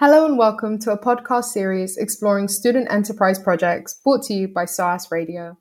Hello and welcome to a podcast series exploring student enterprise projects brought to you by SOAS Radio.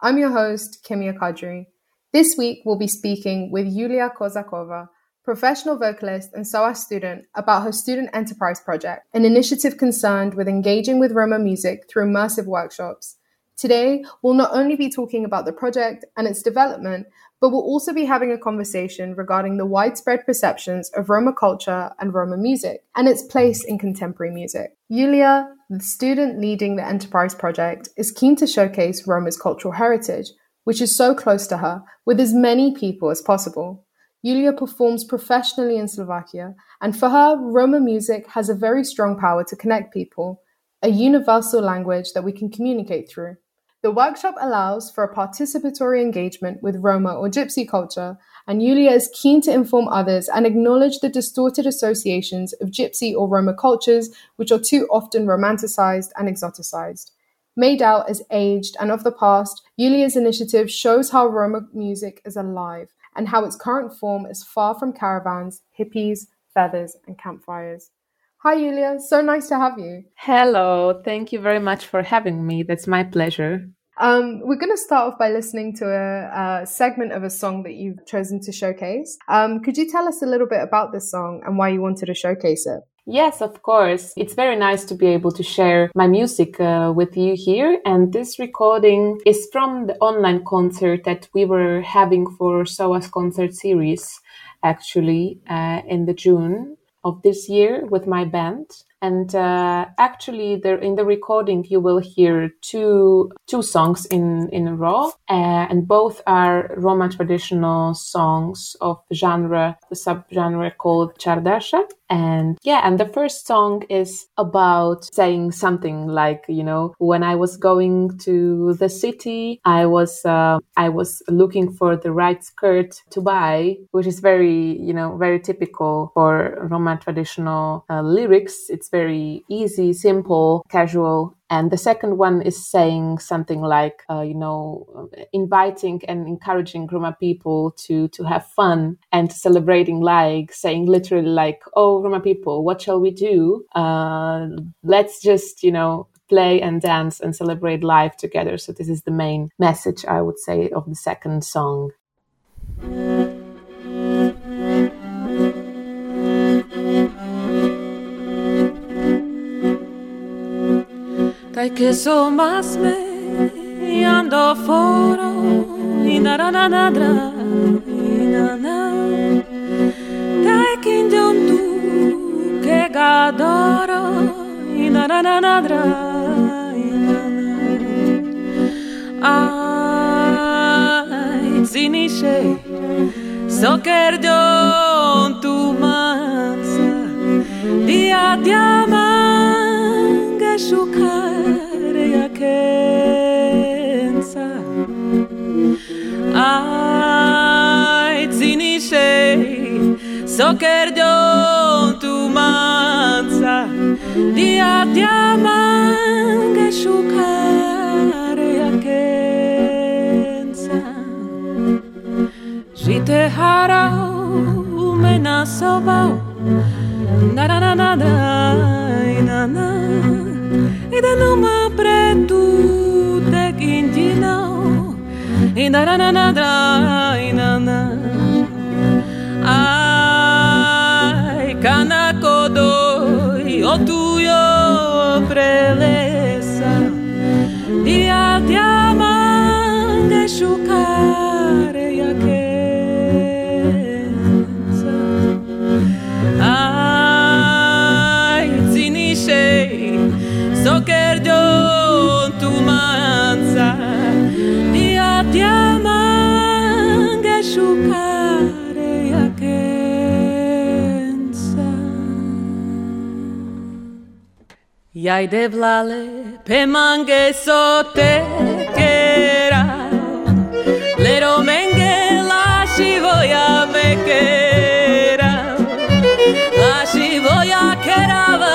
I'm your host, Kimia Kadri. This week we'll be speaking with Yulia Kozakova, professional vocalist and SOAS student, about her student enterprise project, an initiative concerned with engaging with Roma music through immersive workshops. Today, we'll not only be talking about the project and its development, but we'll also be having a conversation regarding the widespread perceptions of Roma culture and Roma music and its place in contemporary music. Yulia, the student leading the Enterprise project, is keen to showcase Roma's cultural heritage, which is so close to her, with as many people as possible. Yulia performs professionally in Slovakia, and for her, Roma music has a very strong power to connect people, a universal language that we can communicate through. The workshop allows for a participatory engagement with Roma or Gypsy culture, and Yulia is keen to inform others and acknowledge the distorted associations of Gypsy or Roma cultures, which are too often romanticized and exoticized. Made out as aged and of the past, Yulia's initiative shows how Roma music is alive and how its current form is far from caravans, hippies, feathers, and campfires. Hi, Yulia. So nice to have you. Hello. Thank you very much for having me. That's my pleasure. Um, we're going to start off by listening to a, a, segment of a song that you've chosen to showcase. Um, could you tell us a little bit about this song and why you wanted to showcase it? Yes, of course. It's very nice to be able to share my music uh, with you here. And this recording is from the online concert that we were having for SOAS concert series, actually, uh, in the June of this year with my band. And uh, actually, there in the recording, you will hear two two songs in in a row, uh, and both are Roma traditional songs of genre, the subgenre called Chardasha. And yeah, and the first song is about saying something like, you know, when I was going to the city, I was uh, I was looking for the right skirt to buy, which is very, you know, very typical for Roma traditional uh, lyrics. It's very easy, simple, casual, and the second one is saying something like, uh, you know, inviting and encouraging Roma people to to have fun and celebrating, like saying literally like, "Oh, Roma people, what shall we do? Uh, let's just, you know." play and dance and celebrate life together so this is the main message i would say of the second song che so mas me ando foro in na na na dra in na Dai che non tu che gadoro na na na dra Ai zinisce so che tu mansa dia diamanga shukai senza ai zinisce socherdo tu manza di abbiamo che sciucare a kenza žite harau umena sobau. Na na na na na na na. Na na na Ida na na na na na na Ai canacodo o tuyo Yai de vlale pe mange so te kera. Lero menge la shivoya mekera La shivoya kerava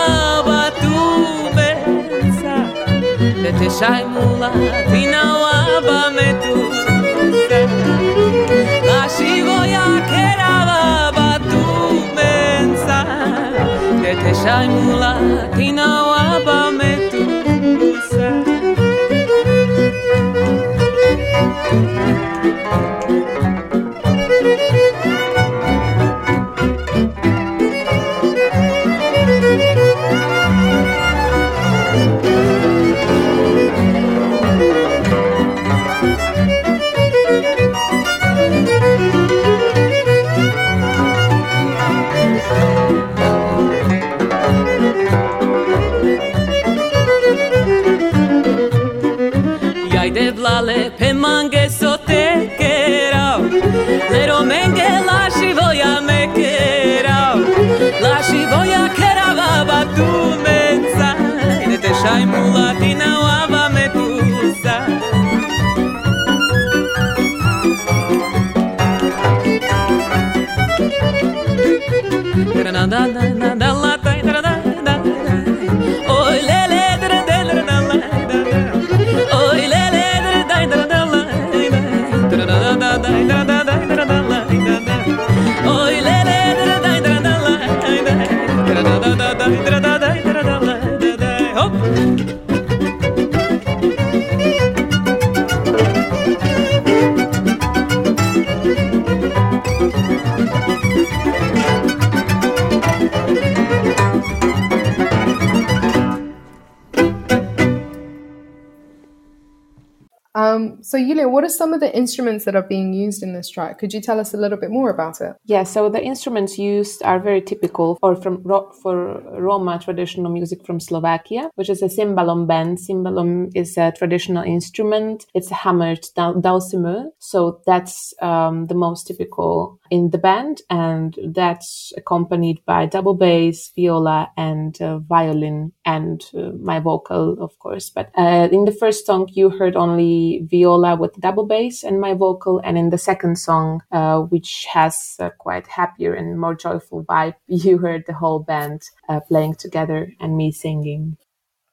te shaimula tinawa bametu la shivoya kerava batu mensa te shaimula latina na so, Yulia, what are some of the instruments that are being used in this track? Could you tell us a little bit more about it? Yeah, so the instruments used are very typical or from for Roma traditional music from Slovakia, which is a cymbalom band. Cymbalom is a traditional instrument. It's a hammered dulcimer, so that's um, the most typical in the band, and that's accompanied by double bass, viola, and uh, violin, and uh, my vocal, of course. But uh, in the first song, you heard only viola with double bass and my vocal, and in the second song, uh, which has quite happier and more joyful vibe, you heard the whole band uh, playing together and me singing.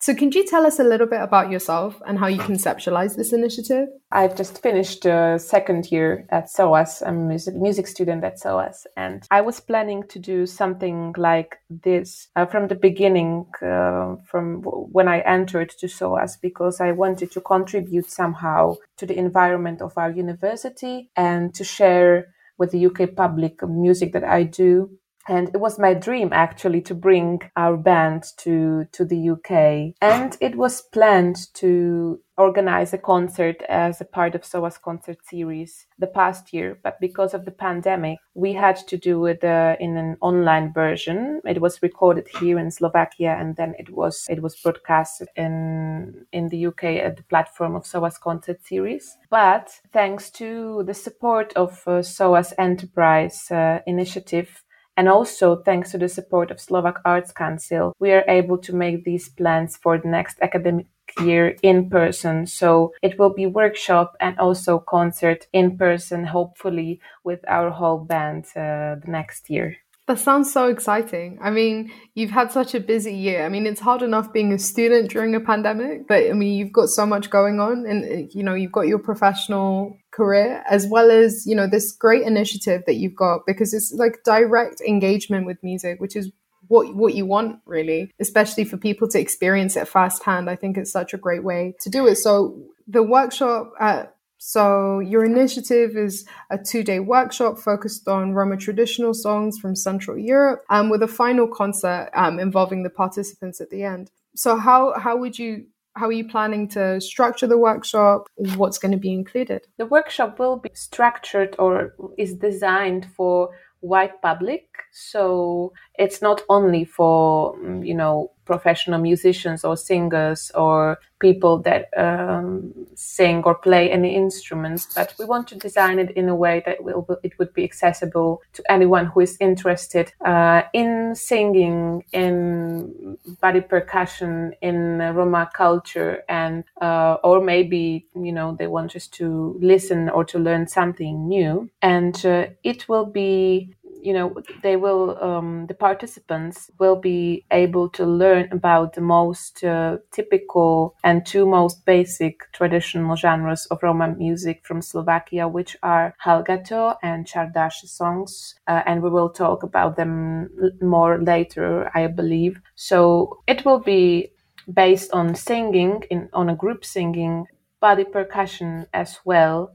So, can you tell us a little bit about yourself and how you conceptualize this initiative? I've just finished a second year at SOAS. I'm a music, music student at SOAS, and I was planning to do something like this uh, from the beginning, uh, from when I entered to SOAS, because I wanted to contribute somehow to the environment of our university and to share with the UK public music that I do and it was my dream actually to bring our band to to the UK and it was planned to organize a concert as a part of SOAS concert series the past year. But because of the pandemic we had to do it uh, in an online version. It was recorded here in Slovakia and then it was it was broadcast in in the UK at the platform of SOAS concert series. But thanks to the support of uh, SOAS enterprise uh, initiative and also, thanks to the support of Slovak Arts Council, we are able to make these plans for the next academic year in person. So it will be workshop and also concert in person, hopefully with our whole band uh, the next year. That sounds so exciting. I mean, you've had such a busy year. I mean, it's hard enough being a student during a pandemic, but I mean, you've got so much going on and, uh, you know, you've got your professional career as well as, you know, this great initiative that you've got because it's like direct engagement with music, which is what what you want really especially for people to experience it firsthand i think it's such a great way to do it so the workshop at so, your initiative is a two day workshop focused on Roma traditional songs from Central Europe um, with a final concert um, involving the participants at the end. So, how, how would you how are you planning to structure the workshop? What's going to be included? The workshop will be structured or is designed for wide public. So it's not only for, mm, you know, professional musicians or singers or people that um, sing or play any instruments, but we want to design it in a way that will it would be accessible to anyone who is interested uh, in singing, in body percussion, in Roma culture, and uh, or maybe you know they want just to listen or to learn something new, and uh, it will be you know they will um, the participants will be able to learn about the most uh, typical and two most basic traditional genres of Roma music from Slovakia, which are Hallgato and Čardaši songs, uh, and we will talk about them more later, I believe. So it will be based on singing in on a group singing, body percussion as well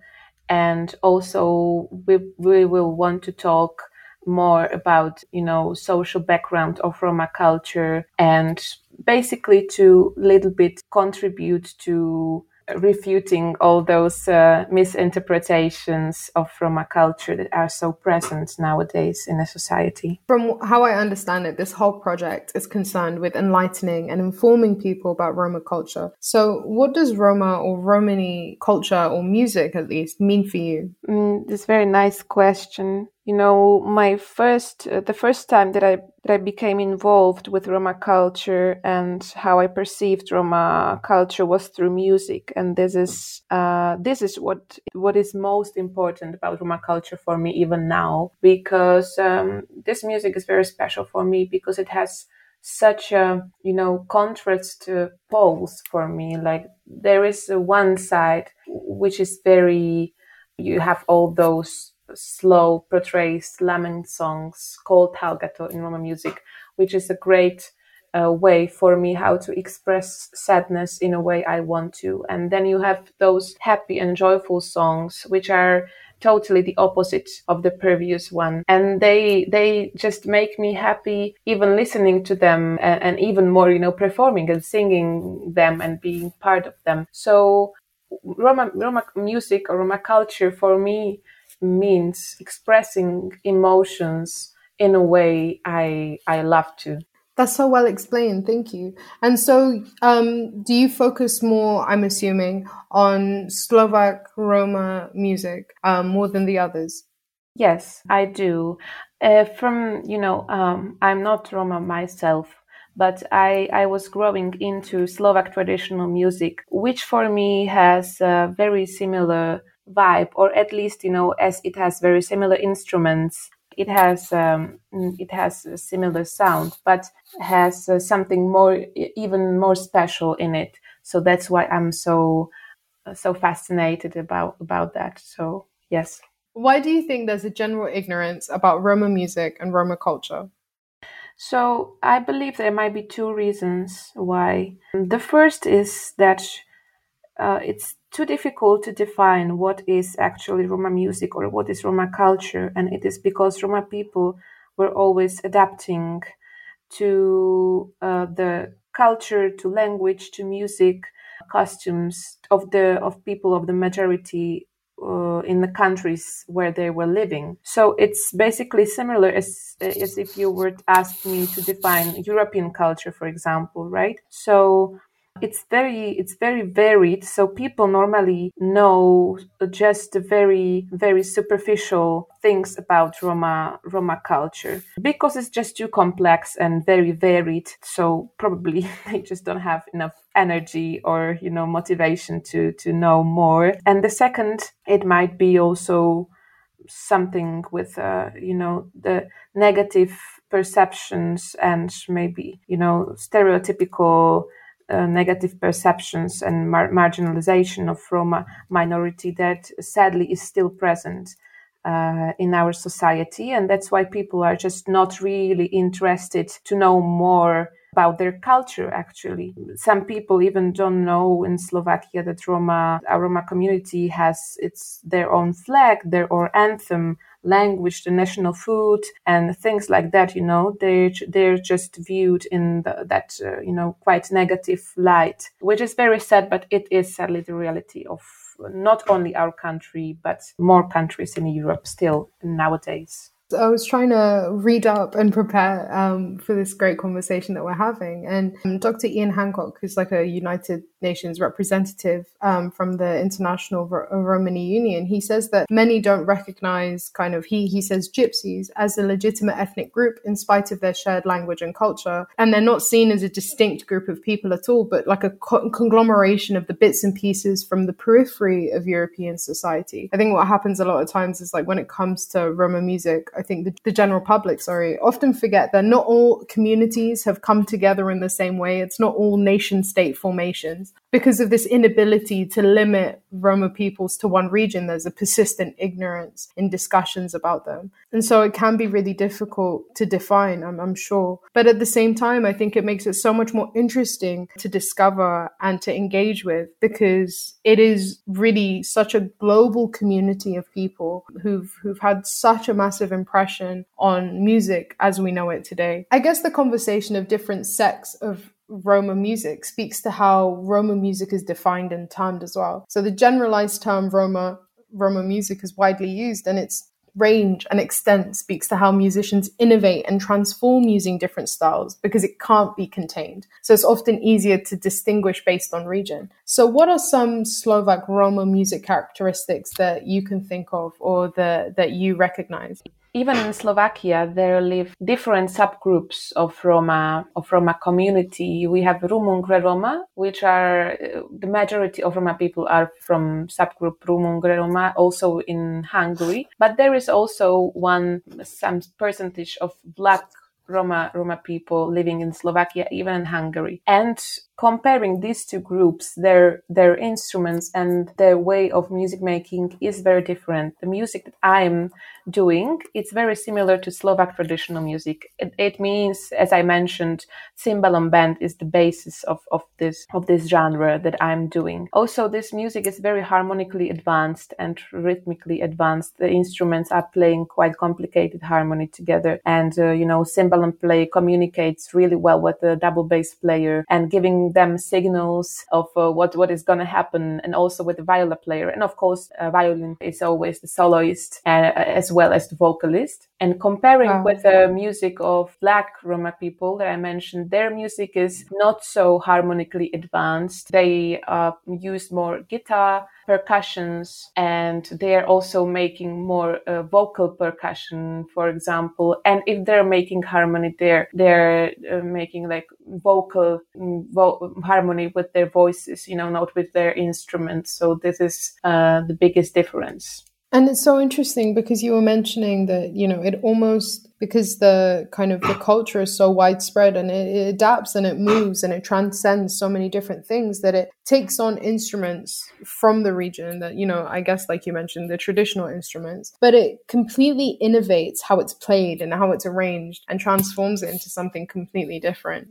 and also we, we will want to talk more about you know social background of roma culture and basically to little bit contribute to refuting all those uh, misinterpretations of Roma culture that are so present nowadays in a society. From how I understand it, this whole project is concerned with enlightening and informing people about Roma culture. So, what does Roma or Romani culture or music at least mean for you? Mm, this very nice question you know my first uh, the first time that i that i became involved with roma culture and how i perceived roma culture was through music. And this is uh, this is what what is most important about roma culture for me even now because um, this music is very special for me because it has such a you know contrast to poles for me. Like there is one side which is very you have all those slow portrays lament songs called Hallgato in Roma music, which is a great uh, way for me how to express sadness in a way I want to. And then you have those happy and joyful songs, which are totally the opposite of the previous one and they they just make me happy even listening to them and, and, even more you know performing and singing them and being part of them so roma roma music or roma culture for me means expressing emotions in a way I I love to. That's so well explained. Thank you. And so, um, do you focus more, I'm assuming, on Slovak Roma music um, more than the others? Yes, I do. Uh, from, you know, um, I'm not Roma myself, but I, I was growing into Slovak traditional music, which for me has a very similar vibe or at least you know as it has very similar instruments it has um, it has a similar sound but has uh, something more even more special in it. So that's why i'm so uh, so fascinated about about that. So yes. Why do you think there's a general ignorance about roma music and roma culture? So i believe there might be two reasons why. The first is that uh, it's too difficult to define what is actually Roma music or what is Roma culture, and it is because Roma people were always adapting to uh, the culture, to language, to music, costumes of the of people of the majority uh, in the countries where they were living. So it's basically similar as as if you were asked me to define European culture, for example, right? So it's very it's very varied. So people normally know just very very superficial things about roma roma culture. Because it's just too complex and very varied so probably they just don't have enough energy or you know motivation to to know more. And the second it might be also something with uh, you know the negative perceptions and maybe you know stereotypical uh, negative perceptions and mar- marginalization of Roma minority that sadly is still present uh, in our society. And that's why people are just not really interested to know more about their culture, actually. Some people even don't know in Slovakia that Roma, our Roma community has its their own flag, their own anthem, language, the national food, and things like that. You know, they they're just viewed in the, that uh, you know quite negative light, which is very sad, but it is sadly the reality of not only our country but more countries in Europe still nowadays. I was trying to read up and prepare um, for this great conversation that we're having. And um, Dr. Ian Hancock, who's like a United Nations representative um, from the International Romani Union, he says that many don't recognize kind of he he says gypsies as a legitimate ethnic group in spite of their shared language and culture, and they're not seen as a distinct group of people at all, but like a co- conglomeration of the bits and pieces from the periphery of European society. I think what happens a lot of times is like when it comes to Roma music, I think the, the general public, sorry, often forget that not all communities have come together in the same way. It's not all nation state formations. Because of this inability to limit Roma peoples to one region, there's a persistent ignorance in discussions about them. And so it can be really difficult to define, I'm, I'm sure. But at the same time, I think it makes it so much more interesting to discover and to engage with because it is really such a global community of people who've, who've had such a massive impression on music as we know it today. I guess the conversation of different sects of Roma music speaks to how Roma music is defined and termed as well. So the generalized term Roma Roma music is widely used and its range and extent speaks to how musicians innovate and transform using different styles because it can't be contained. So it's often easier to distinguish based on region. So what are some Slovak Roma music characteristics that you can think of or the, that you recognize? Even in Slovakia, there live different subgroups of Roma of Roma community. We have Rumungre Roma, which are uh, the majority of Roma people are from subgroup Rumungre Roma, also in Hungary. But there is also one some percentage of Black Roma Roma people living in Slovakia, even in Hungary. And comparing these two groups, their their instruments and their way of music making is very different. The music that I'm doing, it's very similar to Slovak traditional music. It, it means, as I mentioned, cymbalom band is the basis of, of this of this genre that I'm doing. Also, this music is very harmonically advanced and rhythmically advanced. The instruments are playing quite complicated harmony together, and uh, you know, cymbalom play communicates really well with the double bass player and giving them signals of uh, what what is going to happen, and also with the viola player, and of course, uh, violin is always the soloist uh, as well as the vocalist. And comparing with the music of Black Roma people that I mentioned, their music is not so harmonically advanced. They uh, use more guitar percussions and they're also making more uh, vocal percussion for example. And if they're making harmony they're they're uh, making like vocal mm, vo- harmony with their voices you know not with their instruments. So this is uh, the biggest difference. And it's so interesting because you were mentioning that you know it almost because the kind of the culture is so widespread and it, it, adapts and it moves and it transcends so many different things that it takes on instruments from the region that you know i guess like you mentioned the traditional instruments but it completely innovates how it's played and how it's arranged and transforms it into something completely different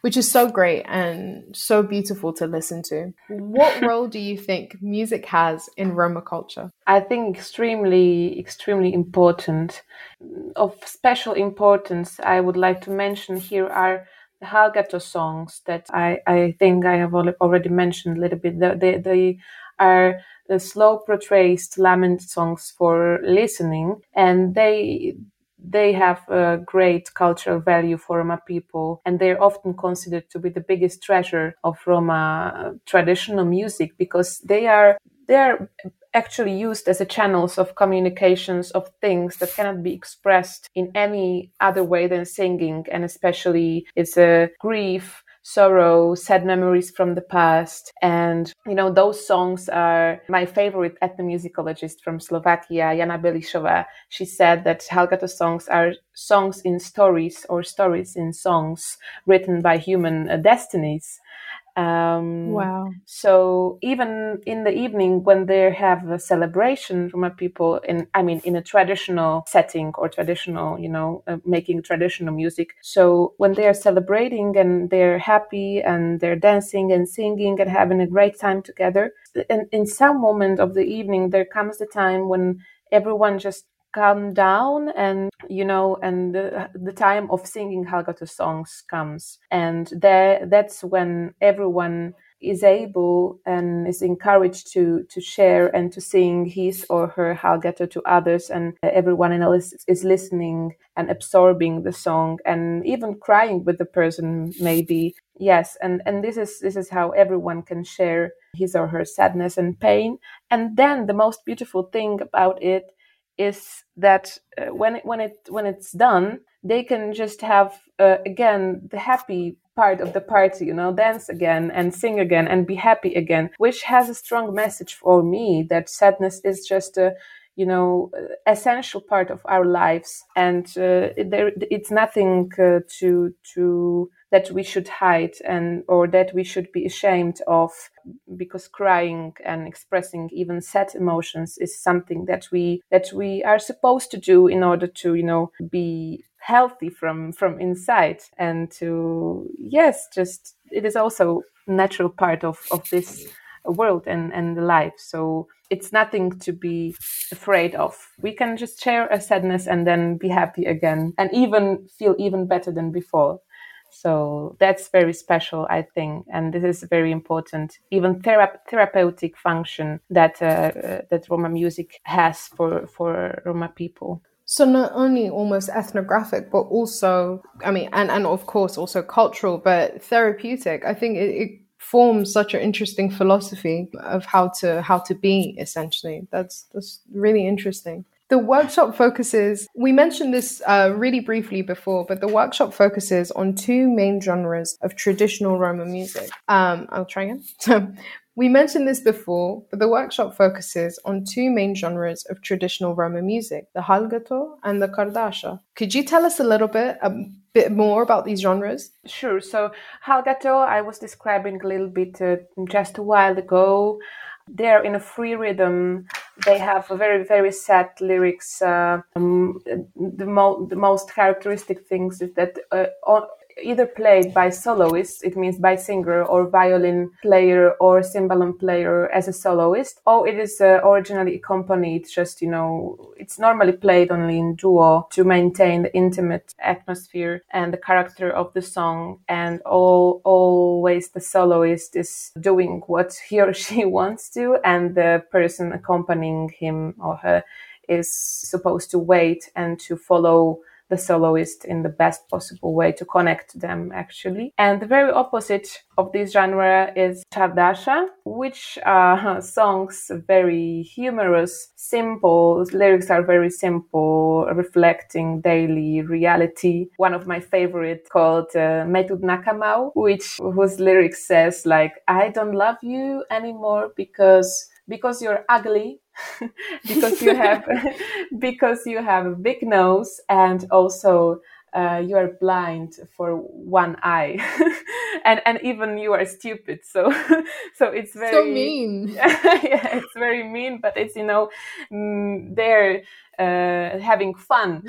which is so great and so beautiful to listen to. What role do you think music has in roma culture? I think extremely extremely important of special importance I would like to mention here are the Halgato songs that I, I think I have already mentioned a little bit. They, they are the slow portrays lament songs for listening and they they have a great cultural value for Roma people, and they're often considered to be the biggest treasure of Roma traditional music because they are they are actually used as a channels of communications of things that cannot be expressed in any other way than singing and especially it's a grief sorrow, sad memories from the past. And, you know, those songs are my favorite ethnomusicologist from Slovakia, Jana Belišová. She said that Hallgató songs are songs in stories or stories in songs written by human destinies. Um, wow. So even in the evening when they have a celebration from a people in, I mean, in a traditional setting or traditional, you know, uh, making traditional music. So when they are celebrating and they're happy and they're dancing and singing and having a great time together, and in some moment of the evening, there comes the time when everyone just calm down and you know and the, the time of singing Hallgató songs comes. And there that's when everyone is able and is encouraged to to share and to sing his or her halgato to others. And everyone is listening and absorbing the song and even crying with the person maybe. Yes. And and this is this is how everyone can share his or her sadness and pain. And then the most beautiful thing about it is that uh, when it, when it when it's done they can just have uh, again the happy part of the party, you know, dance again and sing again and be happy again, which has a strong message for me that sadness is just a you know essential part of our lives. And uh, there, it's nothing uh, to to that we should hide and or that we should be ashamed of because crying and expressing even sad emotions is something that we that we are supposed to do in order to you know be healthy from from inside. And to yes just it is also natural part of of this world and and the life. So it's nothing to be afraid of. We can just share a sadness and then be happy again and even feel even better than before. So that's very special i think. And this is very important. Even thera- therapeutic function that uh, uh, that roma music has for for roma people. So not only almost ethnographic, but also, I mean, and, and of course also cultural, but therapeutic. I think it, it forms such an interesting philosophy of how to how to be essentially. That's that's really interesting. The workshop focuses, we mentioned this uh, really briefly before, but the workshop focuses on two main genres of traditional Roma music. Um, I'll try again. So, we mentioned this before, but the workshop focuses on two main genres of traditional Roma music, the Halgato and the Kardasha. Could you tell us a little bit, a bit more about these genres? Sure. So, Halgato, I was describing a little bit uh, just a while ago. They're in a free rhythm. They have very, very sad lyrics. Uh, um, the, mo- the most characteristic things is that uh, either played by soloist, it means by singer or violin player or cymbalum player as a soloist, or it is uh, originally accompanied just, you know, it's normally played only in duo to maintain the intimate atmosphere and the character of the song. And all, always the soloist is doing what he or she wants to, and the person accompanying him or her is supposed to wait and to follow the soloist in the best possible way to connect them actually. And the very opposite of this genre is Chardasha, which are songs very humorous, simple, lyrics are very simple, reflecting daily reality. One of my favorite called uh, Metud Nakamau, which whose lyrics says like, I don't love you anymore because because you're ugly because you have because you have a big nose and also uh, you are blind for one eye. And and even you are stupid so so it's very so mean. Yeah it's very mean but it's you know mm, they're uh, having fun.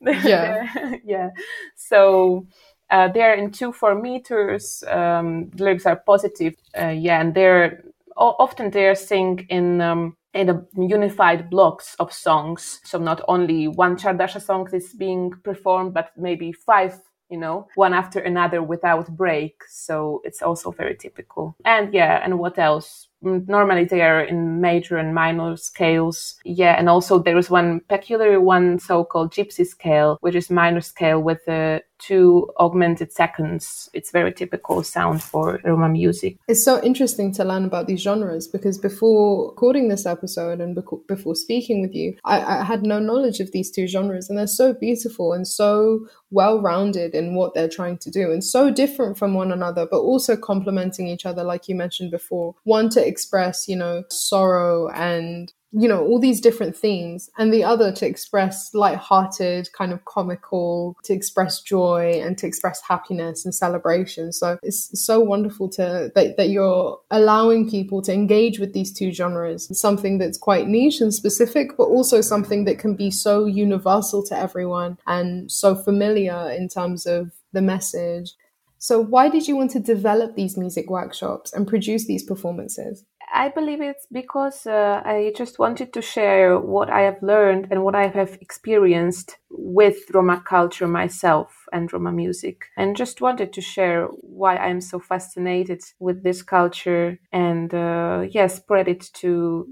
Yeah. yeah. So uh, they're in two four meters um, the lyrics are positive uh, yeah and they're often they're sing in um, in a unified blocks of songs. So not only one Chardasha song is being performed, but maybe five you know, one after another without break. So it's also very typical. And yeah, and what else? Mm, normally they are in major and minor scales. Yeah, and also there is one peculiar one so-called gypsy scale, which is minor scale with the two augmented seconds. It's very typical sound for Roma music. It's so interesting to learn about these genres because before recording this episode and before speaking with you, I, I had no knowledge of these two genres, and they're so beautiful and so well rounded in what they're trying to do and so different from one another, but also complementing each other, like you mentioned before. One to express, you know, sorrow and you know all these different themes and the other to express light-hearted kind of comical to express joy and to express happiness and celebration. So it's so wonderful to that, that you're allowing people to engage with these two genres. Something that's quite niche and specific but also something that can be so universal to everyone and so familiar in terms of the message. So, why did you want to develop these music workshops and produce these performances? I believe it's because uh, I just wanted to share what I have learned and what I have experienced with Roma culture myself and Roma music, and just wanted to share why I'm so fascinated with this culture and, uh, yeah, spread it to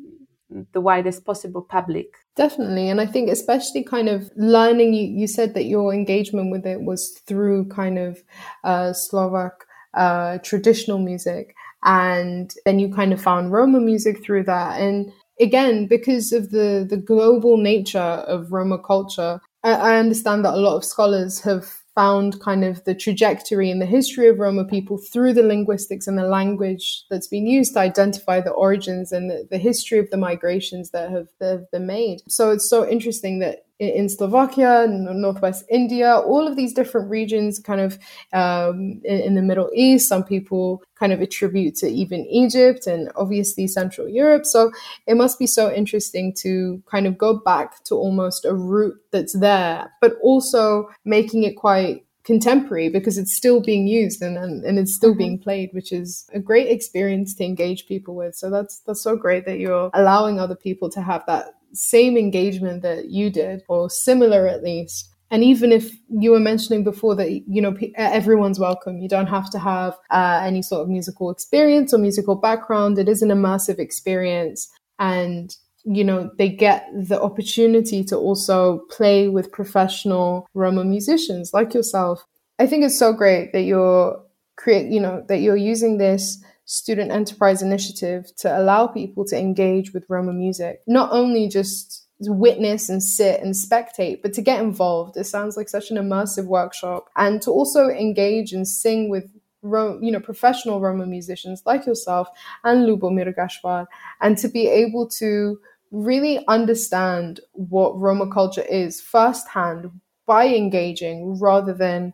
the widest possible public. Definitely. And I think, especially kind of learning, you, you said that your engagement with it was through kind of uh, Slovak uh, traditional music. And then you kind of found Roma music through that. And again, because of the, the global nature of Roma culture, I, I understand that a lot of scholars have found kind of the trajectory and the history of Roma people through the linguistics and the language that's been used to identify the origins and the, the history of the migrations that have, that have been made. So it's so interesting that in Slovakia, northwest India, all of these different regions, kind of um, in, in, the Middle East. Some people kind of attribute to even Egypt and obviously Central Europe. So it must be so interesting to kind of go back to almost a root that's there, but also making it quite contemporary because it's still being used and, and, and it's still mm-hmm. being played which is a great experience to engage people with so that's that's so great that you're allowing other people to have that same engagement that you did, or similar at least. And even if you were mentioning before that, you know, everyone's welcome. You don't have to have uh, any sort of musical experience or musical background. It is an immersive experience. And, you know, they get the opportunity to also play with professional Roma musicians like yourself. I think it's so great that you're create, you know, that you're using this student enterprise initiative to allow people to engage with Roma music, not only just witness and sit and spectate, but to get involved. It sounds like such an immersive workshop, and to also engage and sing with you know, professional Roma musicians like yourself and Lubomir Gashwar, and to be able to really understand what Roma culture is firsthand by engaging rather than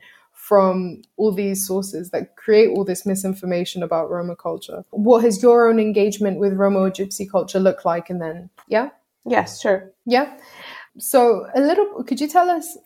from all these sources that create all this misinformation about Roma culture. What has your own engagement with Roma or Gypsy culture look like? And then, yeah? Yes, sure. Yeah. So, a little, could you tell us?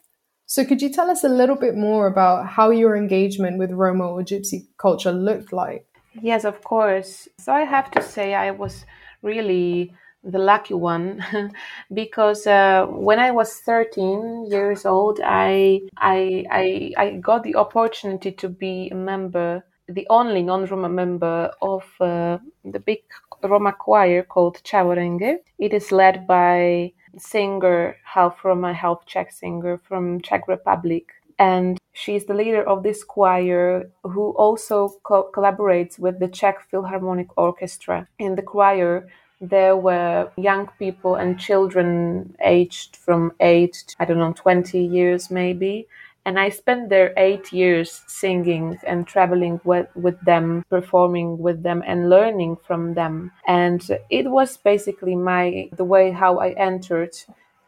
So, could you tell us a little bit more about how your engagement with Roma or Gypsy culture looked like? Yes, of course. So, I have to say, I was really the lucky one because uh, when I was 13 years old, I, I, I, I, got the opportunity to be a member, the only non Roma member of uh, the big Roma choir called Chavorenge. It is led by singer, half Roma, half Czech singer from Czech Republic. And she's the leader of this choir who also co- collaborates with the Czech Philharmonic Orchestra. In the choir, there were young people and children aged from 8 to, I don't know, 20 years maybe. And I spent there eight years singing and traveling with, with them, performing with them and learning from them. And it was basically my, the way how I entered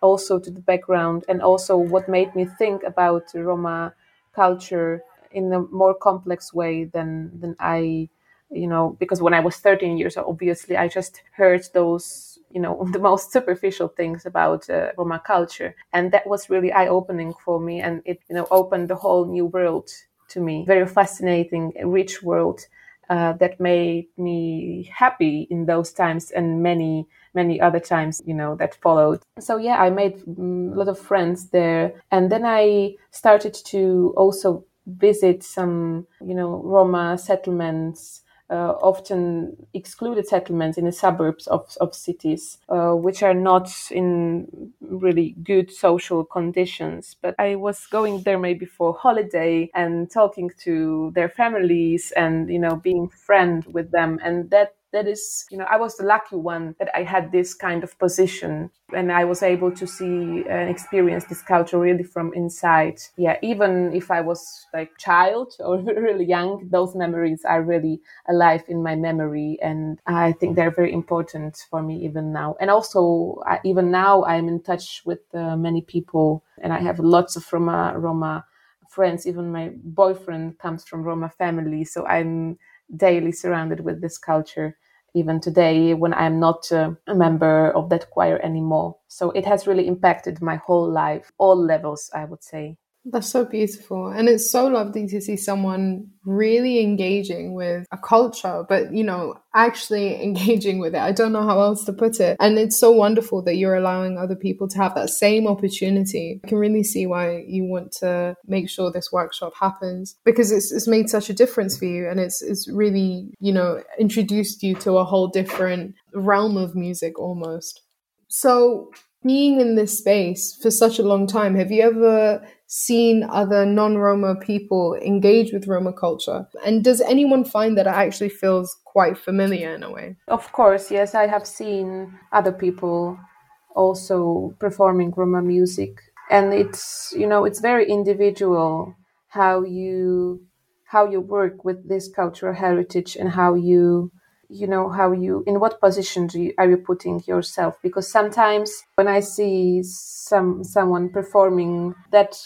also to the background and also what made me think about Roma culture in a more complex way than, than I you know, because when I was 13 years old, obviously I just heard those, you know, the most superficial things about uh, Roma culture. And that was really eye opening for me. And it, you know, opened the whole new world to me. Very fascinating, rich world uh, that made me happy in those times and many, many other times, you know, that followed. So yeah, I made mm, a lot of friends there. And then I started to also visit some, you know, Roma settlements uh, often excluded settlements in the suburbs of, of cities, uh, which are not in really good social conditions. But I was going there maybe for holiday and talking to their families and, you know, being friend with them. And that that is, you know, I was the lucky one that I had this kind of position and I was able to see and experience this culture really from inside. Yeah, even if I was like child or really young, those memories are really alive in my memory, and I think they're very important for me even now. And also, I, even now, I'm in touch with uh, many people, and I have lots of Roma Roma friends. Even my boyfriend comes from Roma family, so I'm daily surrounded with this culture even today when I'm not uh, a member of that choir anymore. So it has really impacted my whole life, all levels, I would say. That's so beautiful. And it's so lovely to see someone really engaging with a culture, but, you know, actually engaging with it. I don't know how else to put it. And it's so wonderful that you're allowing other people to have that same opportunity. I can really see why you want to make sure this workshop happens because it's, it's made such a difference for you. And it's, it's really, you know, introduced you to a whole different realm of music almost. So, being in this space for such a long time, have you ever seen other non Roma people engage with Roma culture? And does anyone find that it actually feels quite familiar in a way? Of course, yes. I have seen other people also performing Roma music. And it's, you know, it's very individual how you how you work with this cultural heritage and how you you know how you in what position do you, are you putting yourself? Because sometimes when i see some someone performing that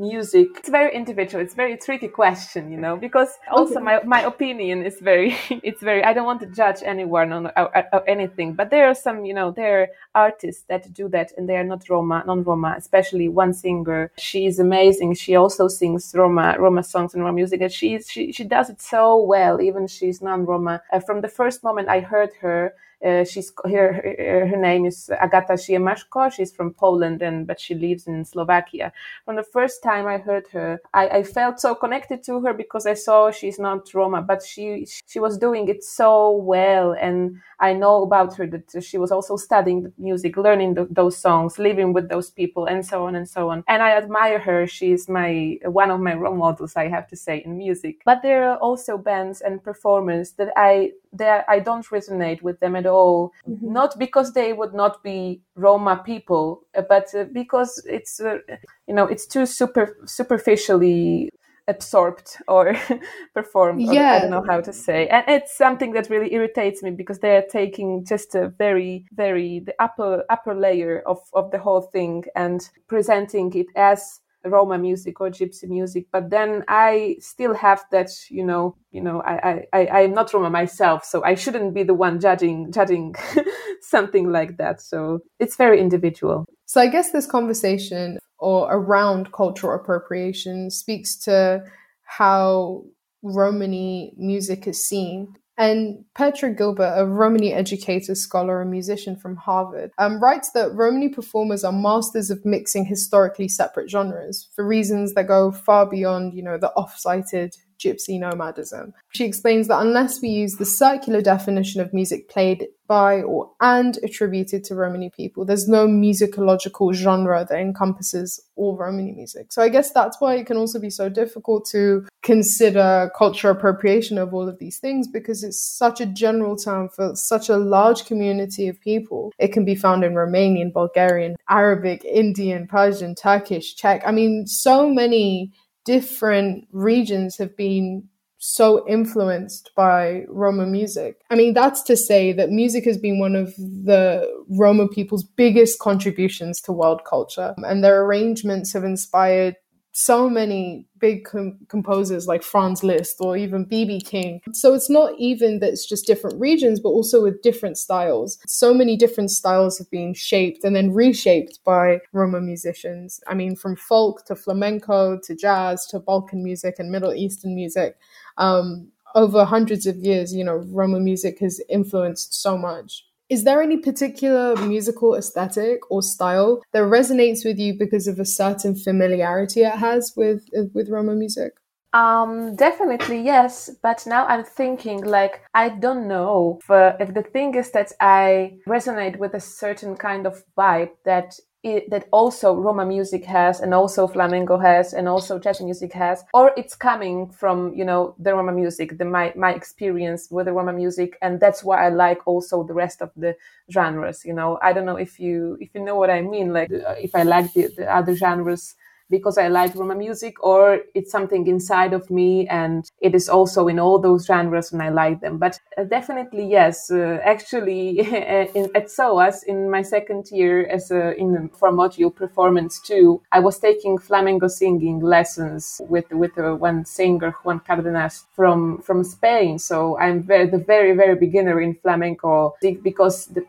music. It's very individual. It's very tricky question you know because also okay. my, my opinion is very it's very i don't want to judge anyone on or, or, anything but there are some you know there are artists that do that and they are not roma non-roma especially one singer. She is amazing. She also sings roma roma songs and roma music and she she, she does it so well even she's non-roma. Uh, from the first moment i heard her uh, she's her, her, her name is Agata Siemaszko. She's from Poland, and but she lives in Slovakia. From the first time I heard her, I, I felt so connected to her because I saw she's not Roma, but she she was doing it so well, and I know about her that she was also studying music, learning the, those songs, living with those people, and so on and so on. And I admire her. She's my one of my role models, I have to say, in music. But there are also bands and performers that I that I don't resonate with them at all. Mm-hmm. Not because they would not be Roma people, uh, but uh, because it's uh, you know it's too super superficially absorbed or performed. Yeah. Or I don't know how to say. And it's something that really irritates me because they're taking just a very, very the upper upper layer of, of the whole thing and presenting it as Roma music or Gypsy music, but then I still have that, you know, you know, I, I, I am not Roma myself, so I shouldn't be the one judging, judging something like that. So it's very individual. So I guess this conversation or around cultural appropriation speaks to how Romani music is seen. And Petra Gelbart, a Romani educator, scholar, and musician from Harvard, um, writes that Romani performers are masters of mixing historically separate genres for reasons that go far beyond, you know, the off-cited gypsy nomadism. She explains that unless we use the circular definition of music played by or and attributed to Romani people, there's no musicological genre that encompasses all Romani music. So I guess that's why it can also be so difficult to consider cultural appropriation of all of these things because it's such a general term for such a large community of people. It can be found in Romanian, Bulgarian, Arabic, Indian, Persian, Turkish, Czech. I mean, so many different regions have been so influenced by Roma music. I mean, that's to say that music has been one of the Roma people's biggest contributions to world culture, and their arrangements have inspired so many big com- composers like Franz Liszt or even BB King. So it's not even that it's just different regions, but also with different styles. So many different styles have been shaped and then reshaped by Roma musicians. I mean, from folk to flamenco to jazz to Balkan music and Middle Eastern music. Um, over hundreds of years, you know, Roma music has influenced so much. Is there any particular musical aesthetic or style that resonates with you because of a certain familiarity it has with with Roma music? Um, definitely yes, but now I'm thinking like I don't know if, uh, if the thing is that I resonate with a certain kind of vibe that it, that also Roma music has, and also flamenco has, and also jazz music has, or it's coming from you know the Roma music, the my my experience with the Roma music, and that's why I like also the rest of the genres. You know, I don't know if you if you know what I mean. Like uh, if I like the, the other genres because I like Roma music or it's something inside of me and it is also in all those genres and I like them. But uh, definitely, yes. Uh, actually, in, at SOAS in my second year as a, in for module performance too, I was taking flamenco singing lessons with with uh, one singer Juan Cardenas from from Spain. So I'm very the very very beginner in flamenco because the,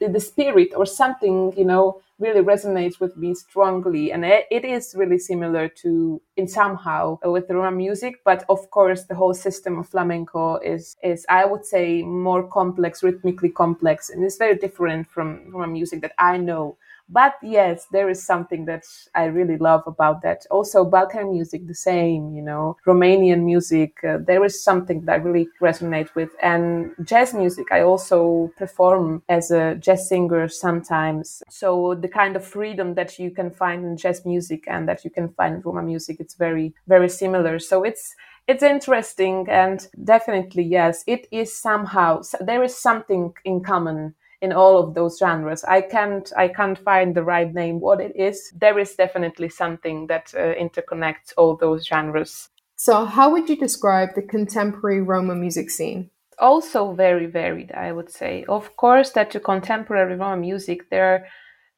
the spirit or something you know really resonates with me strongly. And it, it is really similar to, in somehow, uh, with Roma music. But of course, the whole system of flamenco is, is I would say, more complex, rhythmically complex, and it's very different from Roma music that I know. But yes, there is something that I really love about that. Also, Balkan music, the same, you know, Romanian music, uh, there is something that I really resonate with. And jazz music, I also perform as a jazz singer sometimes. So the kind of freedom that you can find in jazz music and that you can find in Roma music, it's very, very similar. So it's, it's interesting and definitely yes it is somehow there is something in common in all of those genres. I can't I can't find the right name what it is. There is definitely something that uh, interconnects all those genres. So, how would you describe the contemporary Roma music scene? Also very varied, I would say. Of course, that to contemporary Roma music there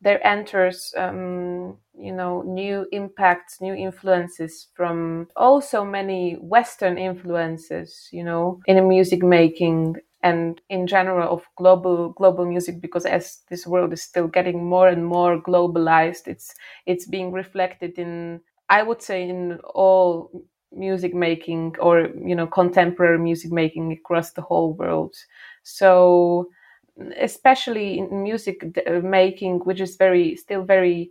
there enters um, you know new impacts new influences from also many western influences you know in music making and in general of global global music because as this world is still getting more and more globalized it's it's being reflected in i would say in all music making or you know contemporary music making across the whole world. So especially in music making which is very still very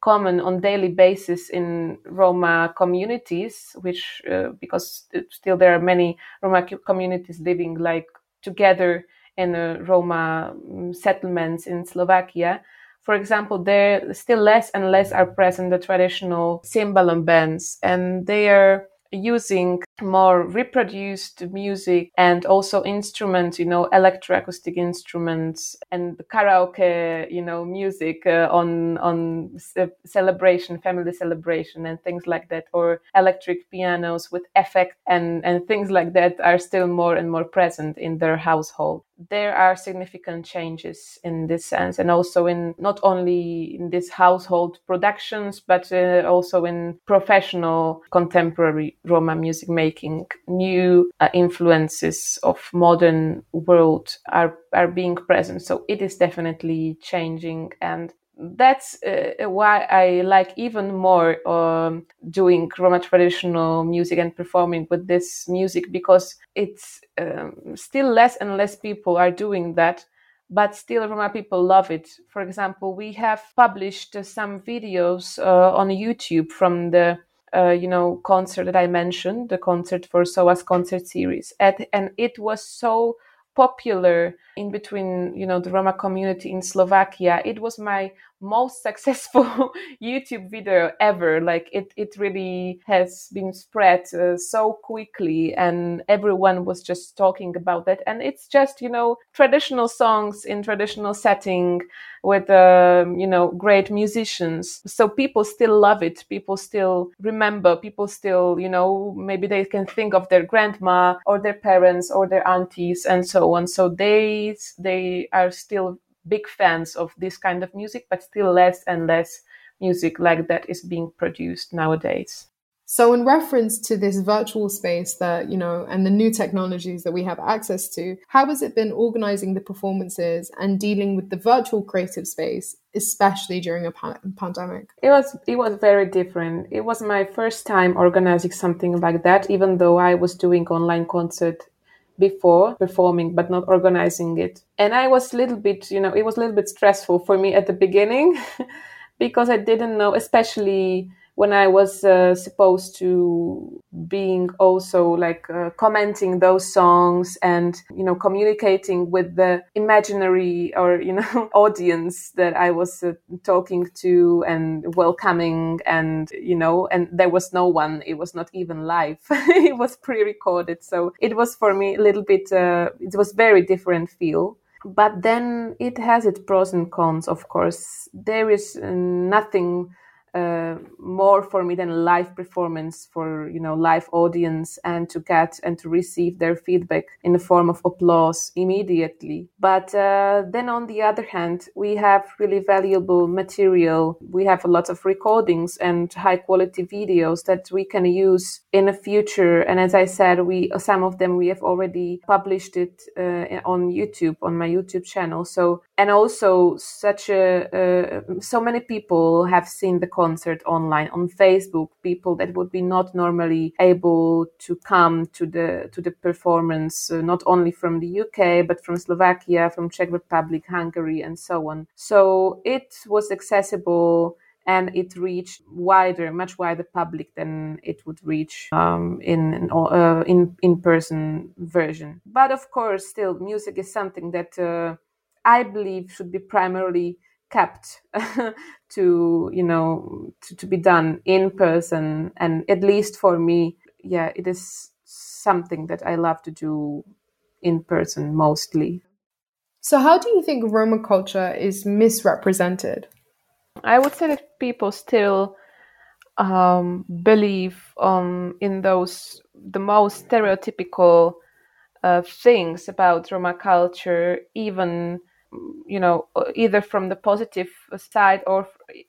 common on daily basis in Roma communities, which uh, because still there are many Roma communities living like together in the Roma mm, settlements in Slovakia. For example, there still less and less are present the traditional cymbalum bands, and they are using more reproduced music and also instruments, you know, electroacoustic instruments and karaoke, you know, music uh, on on celebration, family celebration, and things like that, or electric pianos with effect and and things like that are still more and more present in their household there are significant changes in this sense and also in not only in this household productions but uh, also in professional contemporary roma music making. New uh, influences of modern world are are being present. So it is definitely changing and that's uh, why I like even more um, doing Roma traditional music and performing with this music because it's um, still less and less people are doing that. But still, Roma people love it. For example, we have published uh, some videos uh, on YouTube from the uh, you know concert that I mentioned, the concert for SOAS concert series, At, and it was so popular in between you know the roma community in slovakia it was my most successful youtube video ever. Like it it really has been spread uh, so quickly and everyone was just talking about that and it's just you know traditional songs in traditional setting with um, you know great musicians. So people still love it. People still remember. People still you know maybe they can think of their grandma or their parents or their aunties and so on. So they they are still big fans of this kind of music but still less and less music like that is being produced nowadays so, in reference to this virtual space that, you know, and the new technologies that we have access to, how has it been organizing the performances and dealing with the virtual creative space, especially during a pandemic? It was it was very different. It was my first time organizing something like that, even though I was doing online concert before performing but not organizing it. And i was a little bit you know it was a little bit stressful for me at the beginning because i didn't know especially when I was uh, supposed to being also like uh, commenting those songs and you know communicating with the imaginary or you know audience that I was uh, talking to and welcoming and you know and there was no one. It was not even live. It was pre-recorded. So it was for me a little bit uh, it was very different feel. But then it has its pros and cons of course. There is uh, nothing uh, more for me than live performance for you know live audience and to get and to receive their feedback in the form of applause immediately. But uh, then on the other hand we have really valuable material. We have a lot of recordings and high quality videos that we can use in the future. And as i said we some of them we have already published it uh, on youtube on my youtube channel. So and also such a uh, so many people have seen the concert online on Facebook. People that would be not normally able to come to the to the performance, uh, not only from the UK but from Slovakia, from Czech Republic, Hungary, and so on. So it was accessible and it reached wider, much wider public than it would reach um, in uh, in in person version. But of course, still, music is something that uh, I believe should be primarily kept to you know to, to be done in person. And at least for me yeah it is something that i love to do in person mostly. So how do you think roma culture is misrepresented? I would say that people still um, believe um, in those the most stereotypical uh, things about roma culture even you know either from the positive side or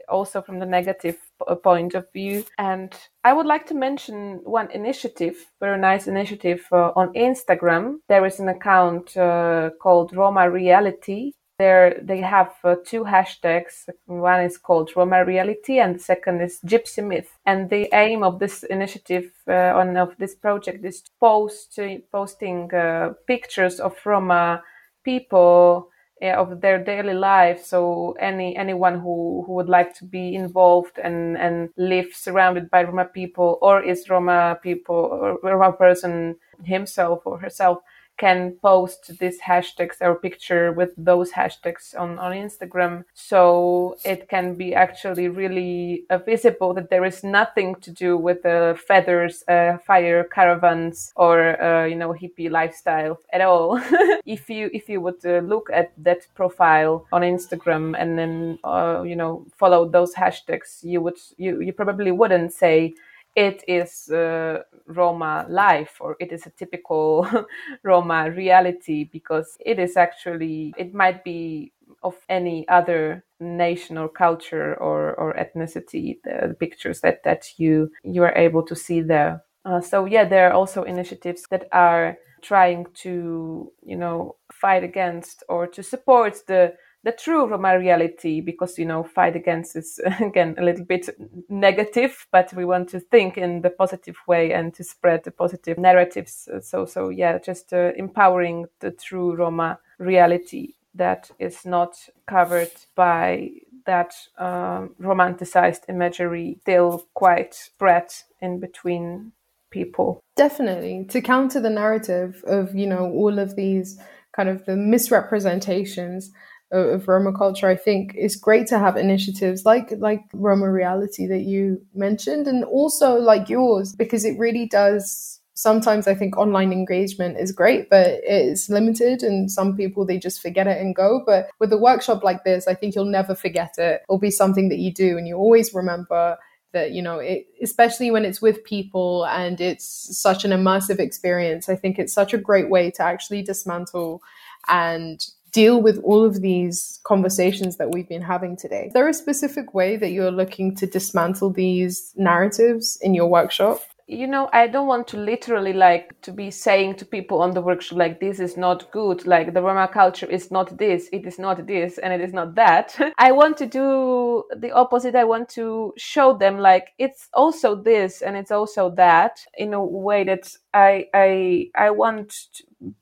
also from the negative point of view. And i would like to mention one initiative very nice initiative uh, on instagram. There is an account uh, called roma reality. There they have uh, two hashtags. One is called roma reality and the second is gypsy myth. And the aim of this initiative uh, on of this project is post posting uh, pictures of roma people Eh, of their daily life. So any anyone who, who would like to be involved and, and live surrounded by Roma people or is Roma people or Roma person himself or herself can post these hashtags or picture with those hashtags on, on Instagram. So it can be actually really uh, visible that there is nothing to do with the feathers, uh, fire caravans or, uh, you know, hippie lifestyle at all. if you, if you would uh, look at that profile on Instagram and then, uh, you know, follow those hashtags, you would, you, you probably wouldn't say, it is uh, Roma life or it is a typical Roma reality because it is actually, it might be of any other nation or culture or, or ethnicity, the pictures that, that you, you are able to see there. Uh, so yeah, there are also initiatives that are trying to, you know, fight against or to support the the true Roma reality because you know fight against is again a little bit negative but we want to think in the positive way and to spread the positive narratives. So so yeah just uh, empowering the true Roma reality that is not covered by that um, romanticized imagery still quite spread in between people. Definitely. To counter the narrative of you know all of these kind of the misrepresentations of, Roma culture, I think it's great to have initiatives like like Roma Reality that you mentioned, and also like yours, because it really does. Sometimes I think online engagement is great, but it's limited, and some people they just forget it and go. But with a workshop like this, I think you'll never forget it. It'll be something that you do, and you always remember that you know it, especially when it's with people and it's such an immersive experience i think it's such a great way to actually dismantle and deal with all of these conversations that we've been having today. Is there a specific way that you're looking to dismantle these narratives in your workshop? You know i don't want to literally like to be saying to people on the workshop like this is not good. Like the roma culture is not this it is not this and it is not that. I want to do the opposite. I want to show them like it's also this and it's also that in a way that i i i want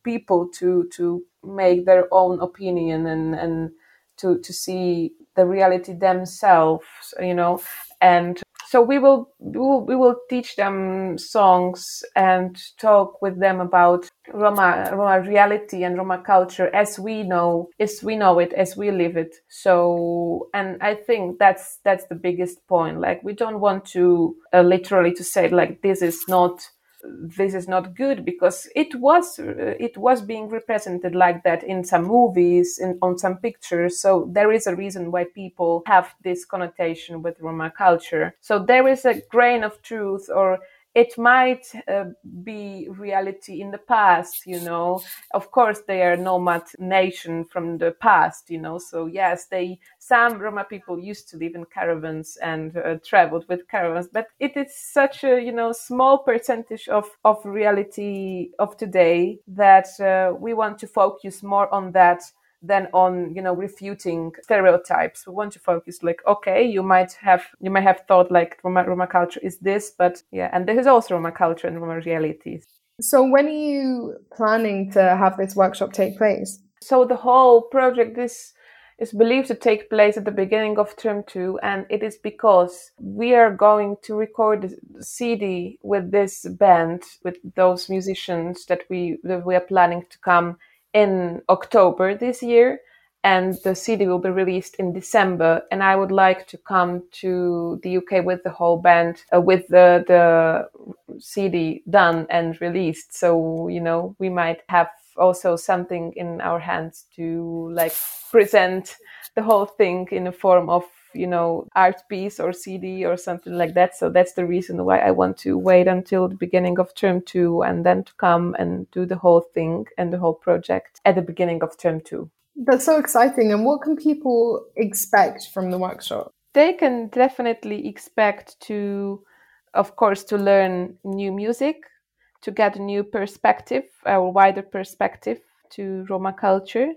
people to to make their own opinion and and to to see the reality themselves you know and so we will, we will we will teach them songs and talk with them about Roma Roma reality and Roma culture as we know as we know it as we live it. So and I think that's that's the biggest point. Like we don't want to uh, literally to say like this is not this is not good because it was uh, it was being represented like that in some movies and on some pictures. So there is a reason why people have this connotation with roma culture. So there is a grain of truth or it might uh, be reality in the past you know. Of course they are nomad nation from the past you know. So yes they some roma people used to live in caravans and uh, traveled with caravans but it is such a you know small percentage of of reality of today that uh, we want to focus more on that than on you know refuting stereotypes. We want to focus like okay you might have you might have thought like roma, roma culture is this but yeah and this is also roma culture and roma realities so when are you planning to have this workshop take place? So the whole project this is believed to take place at the beginning of term two, and it is because we are going to record a CD with this band, with those musicians that we that we are planning to come in October this year, and the CD will be released in December. And I would like to come to the UK with the whole band, uh, with the the CD done and released. So you know, we might have also something in our hands to like present the whole thing in a form of you know art piece or cd or something like that. So that's the reason why i want to wait until the beginning of term two and then to come and do the whole thing and the whole project at the beginning of term two. That's so exciting. And what can people expect from the workshop? They can definitely expect to of course to learn new music to get a new perspective a wider perspective to roma culture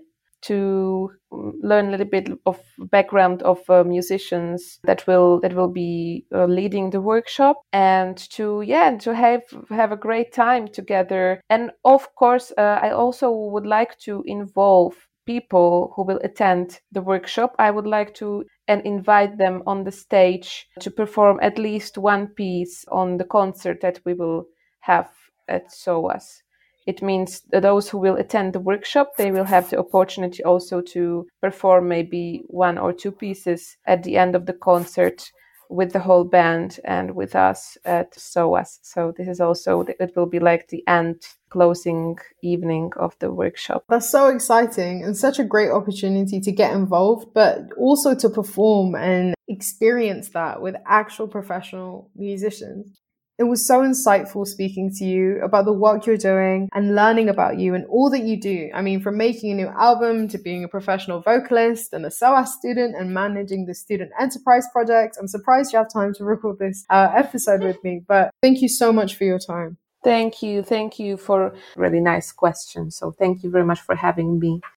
to learn a little bit of background of uh, musicians that will that will be uh, leading the workshop and to yeah and to have have a great time together and of course uh, i also would like to involve people who will attend the workshop i would like to and invite them on the stage to perform at least one piece on the concert that we will have at SOAS. It means those who will attend the workshop, they will have the opportunity also to perform maybe one or two pieces at the end of the concert with the whole band and with us at SOAS. So this is also, it will be like the end closing evening of the workshop. That's so exciting and such a great opportunity to get involved, but also to perform and experience that with actual professional musicians. It was so insightful speaking to you about the work you're doing and learning about you and all that you do. I mean, from making a new album to being a professional vocalist and a SOAS student and managing the student enterprise project. I'm surprised you have time to record this uh, episode with me, but thank you so much for your time. Thank you. Thank you for really nice questions. So thank you very much for having me.